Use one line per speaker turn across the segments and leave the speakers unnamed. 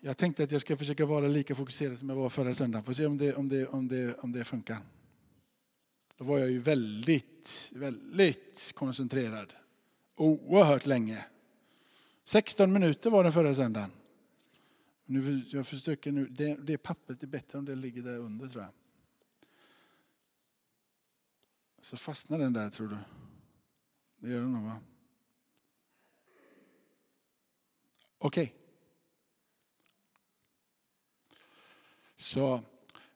Jag tänkte att jag ska försöka vara lika fokuserad som jag var förra söndagen. Får se om det, om det, om det, om det funkar. Då var jag ju väldigt, väldigt koncentrerad. Oerhört länge. 16 minuter var den förra söndagen. Nu, jag försöker nu, det, det pappret är bättre om det ligger där under tror jag. Så fastnar den där tror du? Det gör den nog va? Okej. Okay. Så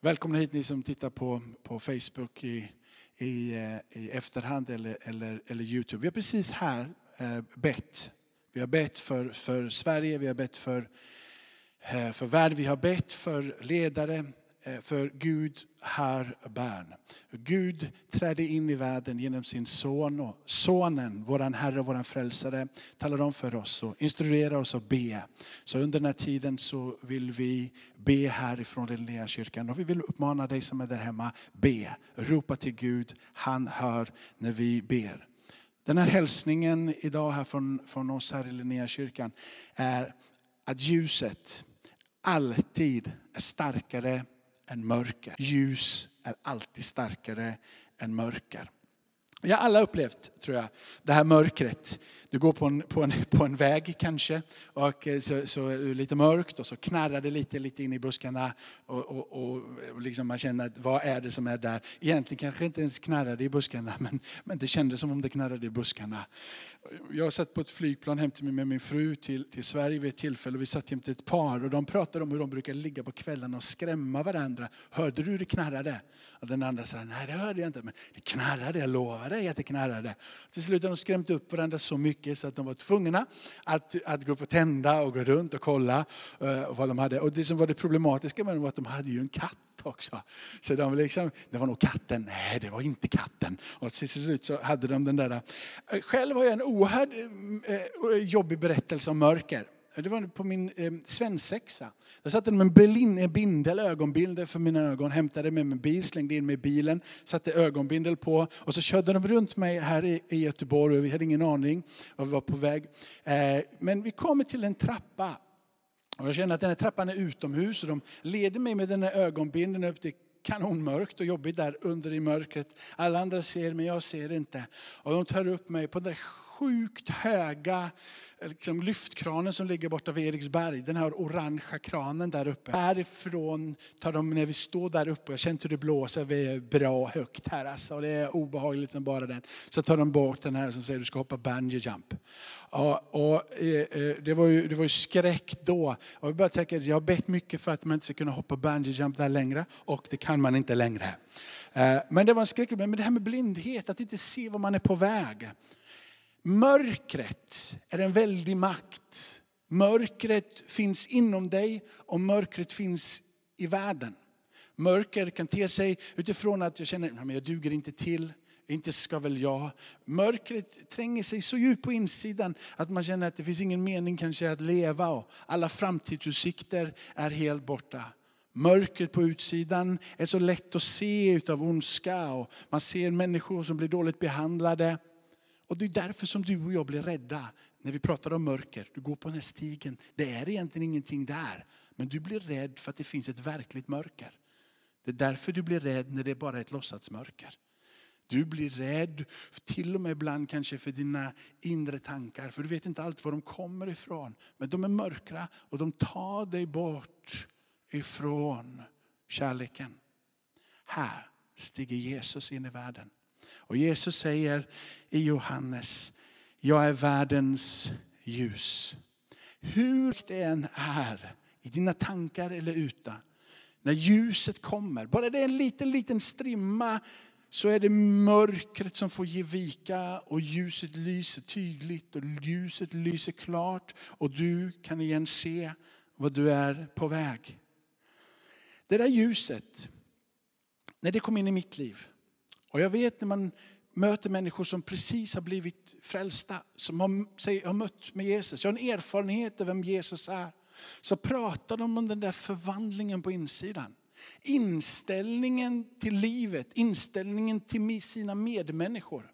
välkomna hit ni som tittar på, på Facebook i, i, eh, i efterhand eller, eller, eller Youtube. Vi har precis här eh, bett. Vi har bett för, för Sverige, vi har bett för, eh, för världen, vi har bett för ledare, Eh, för Gud har barn. Gud trädde in i världen genom sin son och sonen, våran Herre och våran frälsare, talar om för oss och instruerar oss att be. Så under den här tiden så vill vi be härifrån den kyrkan och vi vill uppmana dig som är där hemma, be, ropa till Gud, han hör när vi ber. Den här hälsningen idag här från, från oss här i Linnéakyrkan är att ljuset alltid är starkare än mörker. Ljus är alltid starkare än mörker. Vi har alla upplevt, tror jag, det här mörkret. Du går på en, på en, på en väg kanske, och eh, så, så är det lite mörkt och så knarrar det lite, lite in i buskarna. Och, och, och liksom man känner, att, vad är det som är där? Egentligen kanske inte ens knarrade i buskarna, men, men det kändes som om det knarrade i buskarna. Jag satt på ett flygplan hem till mig med min fru till, till Sverige vid ett tillfälle. Vi satt jämte ett par och de pratade om hur de brukar ligga på kvällarna och skrämma varandra. Hörde du hur det knarrade? Och den andra sa, nej det hörde jag inte, men det knarrade, jag lovar dig att det knarrade. Till slut har de skrämt upp varandra så mycket så att de var tvungna att, att gå och tända och gå runt och kolla uh, vad de hade. Och det som var det problematiska med dem var att de hade ju en katt också. Så de liksom, det var nog katten. Nej, det var inte katten. Och till slut så hade de den där. Eh, själv har jag en oerhört eh, eh, jobbig berättelse om mörker. Det var på min eh, svensexa. Där satte de en, belin, en bindel, ögonbindel för mina ögon, hämtade med mig bil, slängde in mig i bilen, satte ögonbindel på och så körde de runt mig här i, i Göteborg och vi hade ingen aning var vi var på väg. Eh, men vi kommer till en trappa och jag känner att den här trappan är utomhus och de leder mig med den här ögonbindeln upp till kanonmörkt och jobbigt där under i mörkret. Alla andra ser men jag ser inte. Och de tar upp mig på den sjukt höga liksom lyftkranen som ligger borta vid Eriksberg. Den här orangea kranen där uppe. Härifrån tar de, när vi står där uppe, jag känner hur det blåser, vi är bra högt här alltså. Och det är obehagligt som bara den. Så tar de bort den här som säger du ska hoppa bungee jump. Ja, och, eh, eh, det, var ju, det var ju skräck då. Och jag bara tänker, jag har bett mycket för att man inte ska kunna hoppa bungee jump där längre. Och det kan man inte längre. Eh, men det var en skräck. Men det här med blindhet, att inte se var man är på väg. Mörkret är en väldig makt. Mörkret finns inom dig och mörkret finns i världen. Mörker kan te sig utifrån att jag känner att jag duger inte till, inte ska väl jag. Mörkret tränger sig så djupt på insidan att man känner att det finns ingen mening kanske att leva och alla framtidsutsikter är helt borta. Mörkret på utsidan är så lätt att se utav ondska och man ser människor som blir dåligt behandlade. Och det är därför som du och jag blir rädda när vi pratar om mörker. Du går på den här stigen, det är egentligen ingenting där. Men du blir rädd för att det finns ett verkligt mörker. Det är därför du blir rädd när det är bara är ett låtsasmörker. Du blir rädd, till och med ibland kanske för dina inre tankar. För du vet inte alltid var de kommer ifrån. Men de är mörkra och de tar dig bort ifrån kärleken. Här stiger Jesus in i världen. Och Jesus säger i Johannes, jag är världens ljus. Hur det än är i dina tankar eller utan, när ljuset kommer, bara det är en liten, liten strimma så är det mörkret som får ge vika och ljuset lyser tydligt och ljuset lyser klart och du kan igen se vad du är på väg. Det där ljuset, när det kom in i mitt liv, och jag vet när man möter människor som precis har blivit frälsta, som har, säg, har mött med Jesus, jag har en erfarenhet av vem Jesus är. Så pratar de om den där förvandlingen på insidan. Inställningen till livet, inställningen till sina medmänniskor.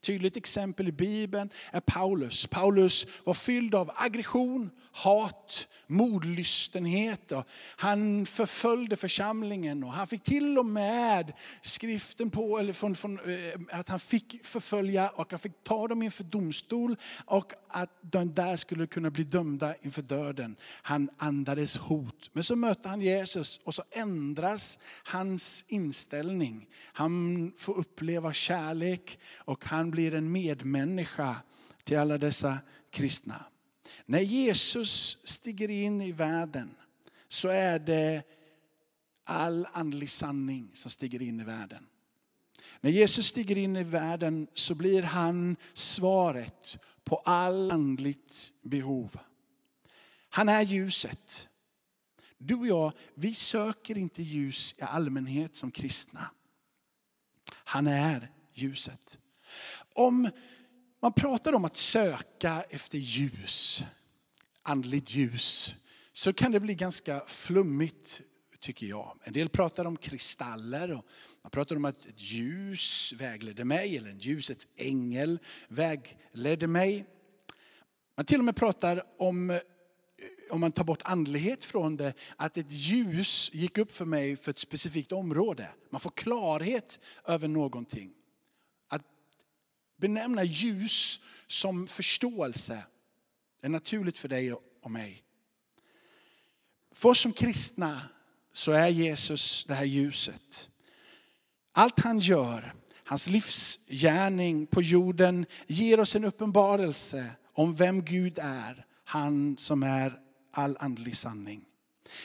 Tydligt exempel i Bibeln är Paulus. Paulus var fylld av aggression, hat mordlystenhet. Han förföljde församlingen och han fick till och med skriften på, eller från, från, eh, att han fick förfölja och han fick ta dem inför domstol och att de där skulle kunna bli dömda inför döden. Han andades hot. Men så mötte han Jesus och så ändras hans inställning. Han får uppleva kärlek och han blir en medmänniska till alla dessa kristna. När Jesus stiger in i världen så är det all andlig sanning som stiger in i världen. När Jesus stiger in i världen så blir han svaret på all andligt behov. Han är ljuset. Du och jag, vi söker inte ljus i allmänhet som kristna. Han är ljuset. Om man pratar om att söka efter ljus, andligt ljus, så kan det bli ganska flummigt tycker jag. En del pratar om kristaller och man pratar om att ett ljus vägledde mig eller en ljusets ängel vägledde mig. Man till och med pratar om, eh, om man tar bort andlighet från det, att ett ljus gick upp för mig för ett specifikt område. Man får klarhet över någonting benämna ljus som förståelse är naturligt för dig och mig. För oss som kristna så är Jesus det här ljuset. Allt han gör, hans livsgärning på jorden ger oss en uppenbarelse om vem Gud är. Han som är all andlig sanning.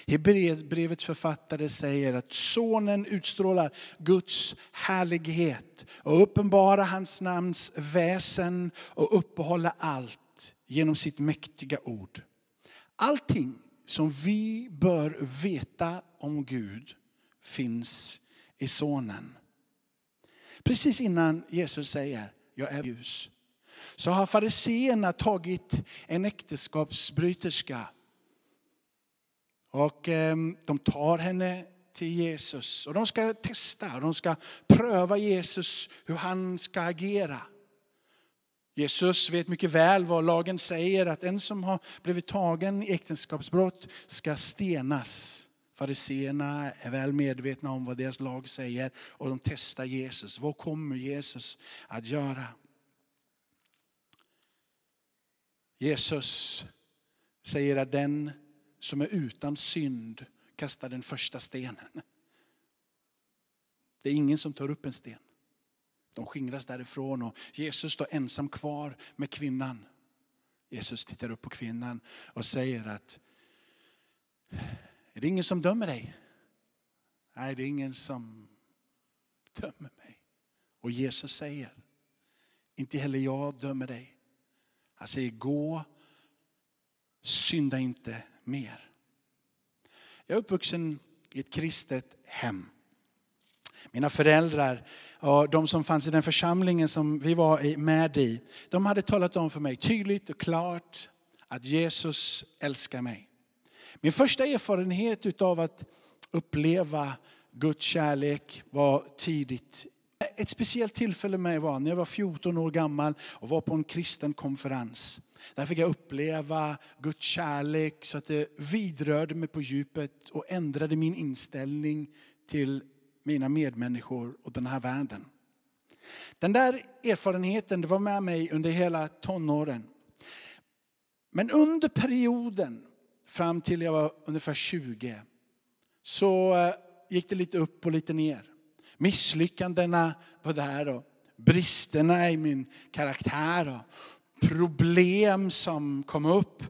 Hebreerbrevets författare säger att sonen utstrålar Guds härlighet och uppenbarar hans namns väsen och uppehåller allt genom sitt mäktiga ord. Allting som vi bör veta om Gud finns i sonen. Precis innan Jesus säger, jag är ljus, så har fariseerna tagit en äktenskapsbryterska och ehm, de tar henne till Jesus och de ska testa, de ska pröva Jesus hur han ska agera. Jesus vet mycket väl vad lagen säger, att en som har blivit tagen i äktenskapsbrott ska stenas. Fariseerna är väl medvetna om vad deras lag säger och de testar Jesus. Vad kommer Jesus att göra? Jesus säger att den som är utan synd kastar den första stenen. Det är ingen som tar upp en sten. De skingras därifrån och Jesus står ensam kvar med kvinnan. Jesus tittar upp på kvinnan och säger att är det ingen som dömer dig? Nej, det är ingen som dömer mig. Och Jesus säger, inte heller jag dömer dig. Han säger gå, synda inte mer. Jag är uppvuxen i ett kristet hem. Mina föräldrar och de som fanns i den församlingen som vi var med i, de hade talat om för mig tydligt och klart att Jesus älskar mig. Min första erfarenhet av att uppleva Guds kärlek var tidigt. Ett speciellt tillfälle med mig var när jag var 14 år gammal och var på en kristen konferens. Där fick jag uppleva Guds kärlek så att det vidrörde mig på djupet och ändrade min inställning till mina medmänniskor och den här världen. Den där erfarenheten det var med mig under hela tonåren. Men under perioden fram till jag var ungefär 20 så eh, gick det lite upp och lite ner. Misslyckandena var där och bristerna i min karaktär och problem som kom upp.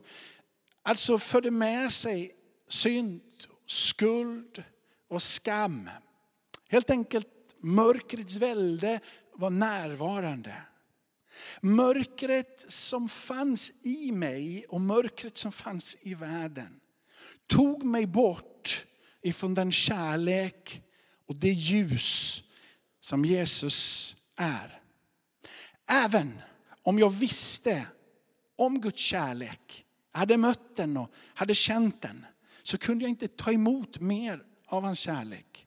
Alltså förde med sig synd, skuld och skam. Helt enkelt mörkrets välde var närvarande. Mörkret som fanns i mig och mörkret som fanns i världen tog mig bort ifrån den kärlek och det ljus som Jesus är. Även om jag visste om Guds kärlek, hade mött den och hade känt den, så kunde jag inte ta emot mer av hans kärlek.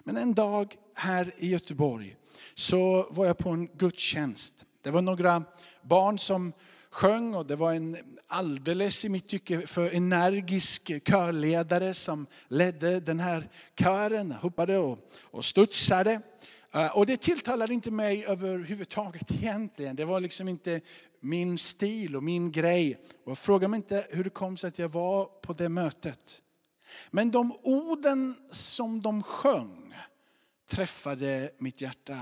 Men en dag här i Göteborg så var jag på en gudstjänst. Det var några barn som sjöng och det var en alldeles i mitt tycke för energisk körledare som ledde den här kören, hoppade och, och studsade. Eh, och det tilltalade inte mig överhuvudtaget egentligen. Det var liksom inte min stil och min grej. Och fråga mig inte hur det kom sig att jag var på det mötet. Men de orden som de sjöng träffade mitt hjärta.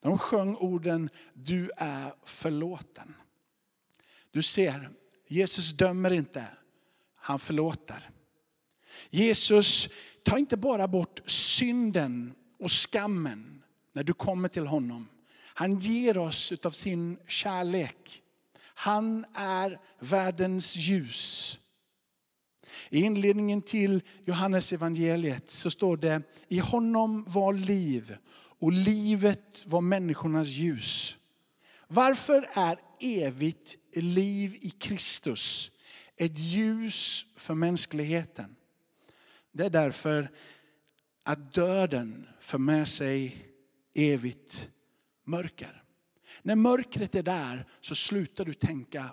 De sjöng orden, du är förlåten. Du ser, Jesus dömer inte, han förlåter. Jesus tar inte bara bort synden och skammen när du kommer till honom. Han ger oss av sin kärlek. Han är världens ljus. I inledningen till Johannes evangeliet så står det, i honom var liv och livet var människornas ljus. Varför är evigt liv i Kristus ett ljus för mänskligheten? Det är därför att döden för med sig evigt mörker. När mörkret är där så slutar du tänka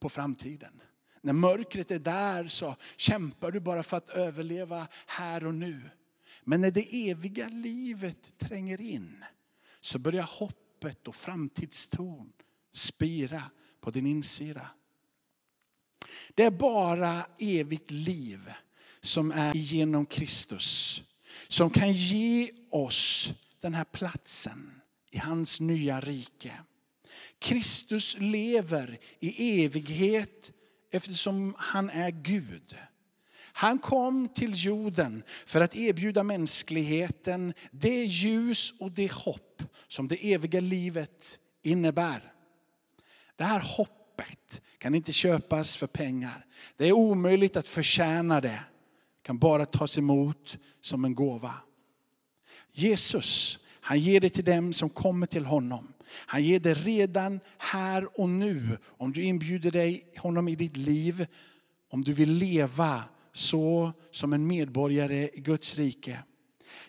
på framtiden. När mörkret är där så kämpar du bara för att överleva här och nu. Men när det eviga livet tränger in så börjar hoppet och framtidstron spira på din insida. Det är bara evigt liv som är genom Kristus. Som kan ge oss den här platsen i hans nya rike. Kristus lever i evighet eftersom han är Gud. Han kom till jorden för att erbjuda mänskligheten det ljus och det hopp som det eviga livet innebär. Det här hoppet kan inte köpas för pengar. Det är omöjligt att förtjäna det. det kan bara tas emot som en gåva. Jesus, han ger det till dem som kommer till honom. Han ger det redan här och nu. Om du inbjuder dig honom i ditt liv, om du vill leva så som en medborgare i Guds rike.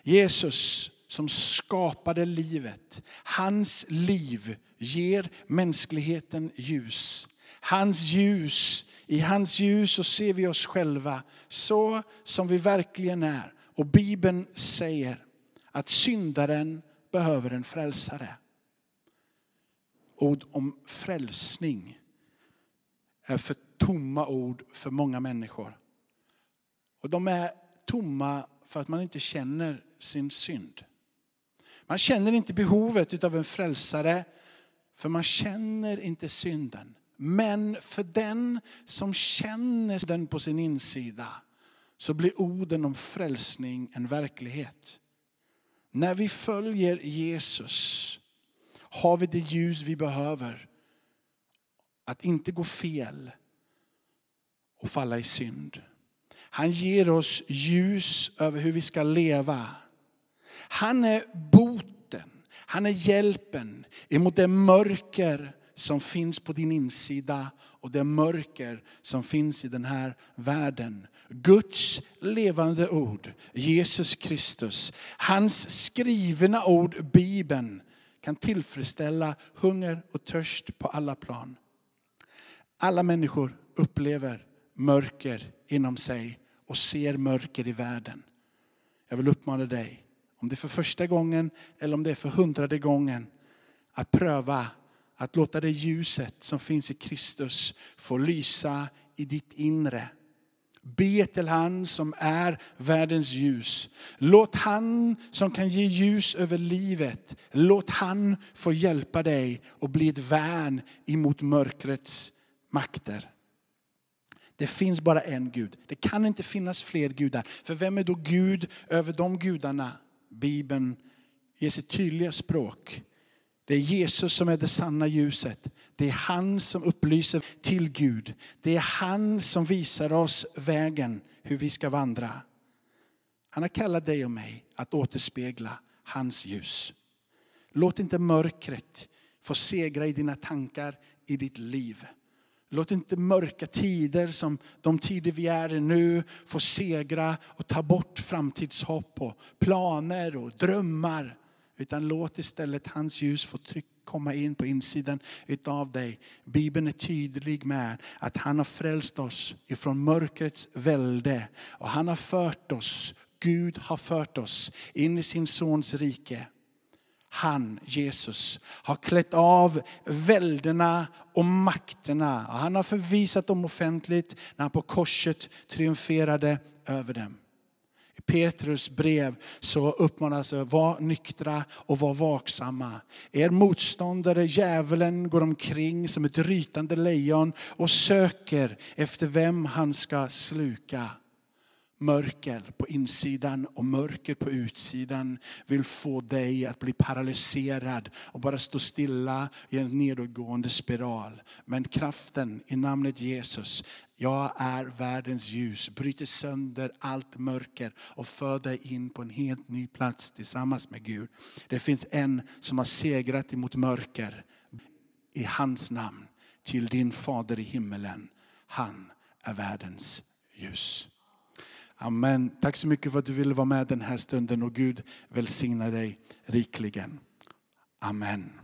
Jesus som skapade livet, hans liv ger mänskligheten ljus. Hans ljus, i hans ljus så ser vi oss själva så som vi verkligen är. Och Bibeln säger att syndaren behöver en frälsare. Ord om frälsning är för tomma ord för många människor. Och de är tomma för att man inte känner sin synd. Man känner inte behovet av en frälsare för man känner inte synden. Men för den som känner den på sin insida så blir orden om frälsning en verklighet. När vi följer Jesus har vi det ljus vi behöver. Att inte gå fel och falla i synd. Han ger oss ljus över hur vi ska leva. Han är boten, han är hjälpen emot det mörker som finns på din insida och det mörker som finns i den här världen. Guds levande ord, Jesus Kristus, hans skrivna ord, Bibeln, kan tillfredsställa hunger och törst på alla plan. Alla människor upplever mörker inom sig och ser mörker i världen. Jag vill uppmana dig, om det är för första gången eller om det är för hundrade gången, att pröva att låta det ljuset som finns i Kristus få lysa i ditt inre. Be till han som är världens ljus. Låt han som kan ge ljus över livet, låt han få hjälpa dig och bli ett värn emot mörkrets makter. Det finns bara en Gud. Det kan inte finnas fler gudar. För vem är då Gud över de gudarna? Bibeln ger sitt tydliga språk. Det är Jesus som är det sanna ljuset. Det är han som upplyser till Gud. Det är han som visar oss vägen hur vi ska vandra. Han har kallat dig och mig att återspegla hans ljus. Låt inte mörkret få segra i dina tankar, i ditt liv. Låt inte mörka tider som de tider vi är i nu få segra och ta bort framtidshopp och planer och drömmar. Utan låt istället hans ljus få tryck, komma in på insidan utav dig. Bibeln är tydlig med att han har frälst oss ifrån mörkrets välde. Och han har fört oss, Gud har fört oss in i sin sons rike. Han, Jesus, har klätt av välderna och makterna. Han har förvisat dem offentligt när han på korset triumferade över dem. I Petrus brev så uppmanas att vara nyktra och vara vaksamma. Er motståndare djävulen går omkring som ett rytande lejon och söker efter vem han ska sluka mörker på insidan och mörker på utsidan vill få dig att bli paralyserad och bara stå stilla i en nedåtgående spiral. Men kraften i namnet Jesus, jag är världens ljus, bryter sönder allt mörker och för dig in på en helt ny plats tillsammans med Gud. Det finns en som har segrat emot mörker i hans namn till din fader i himmelen. Han är världens ljus. Amen. Tack så mycket för att du ville vara med den här stunden och Gud välsigna dig rikligen. Amen.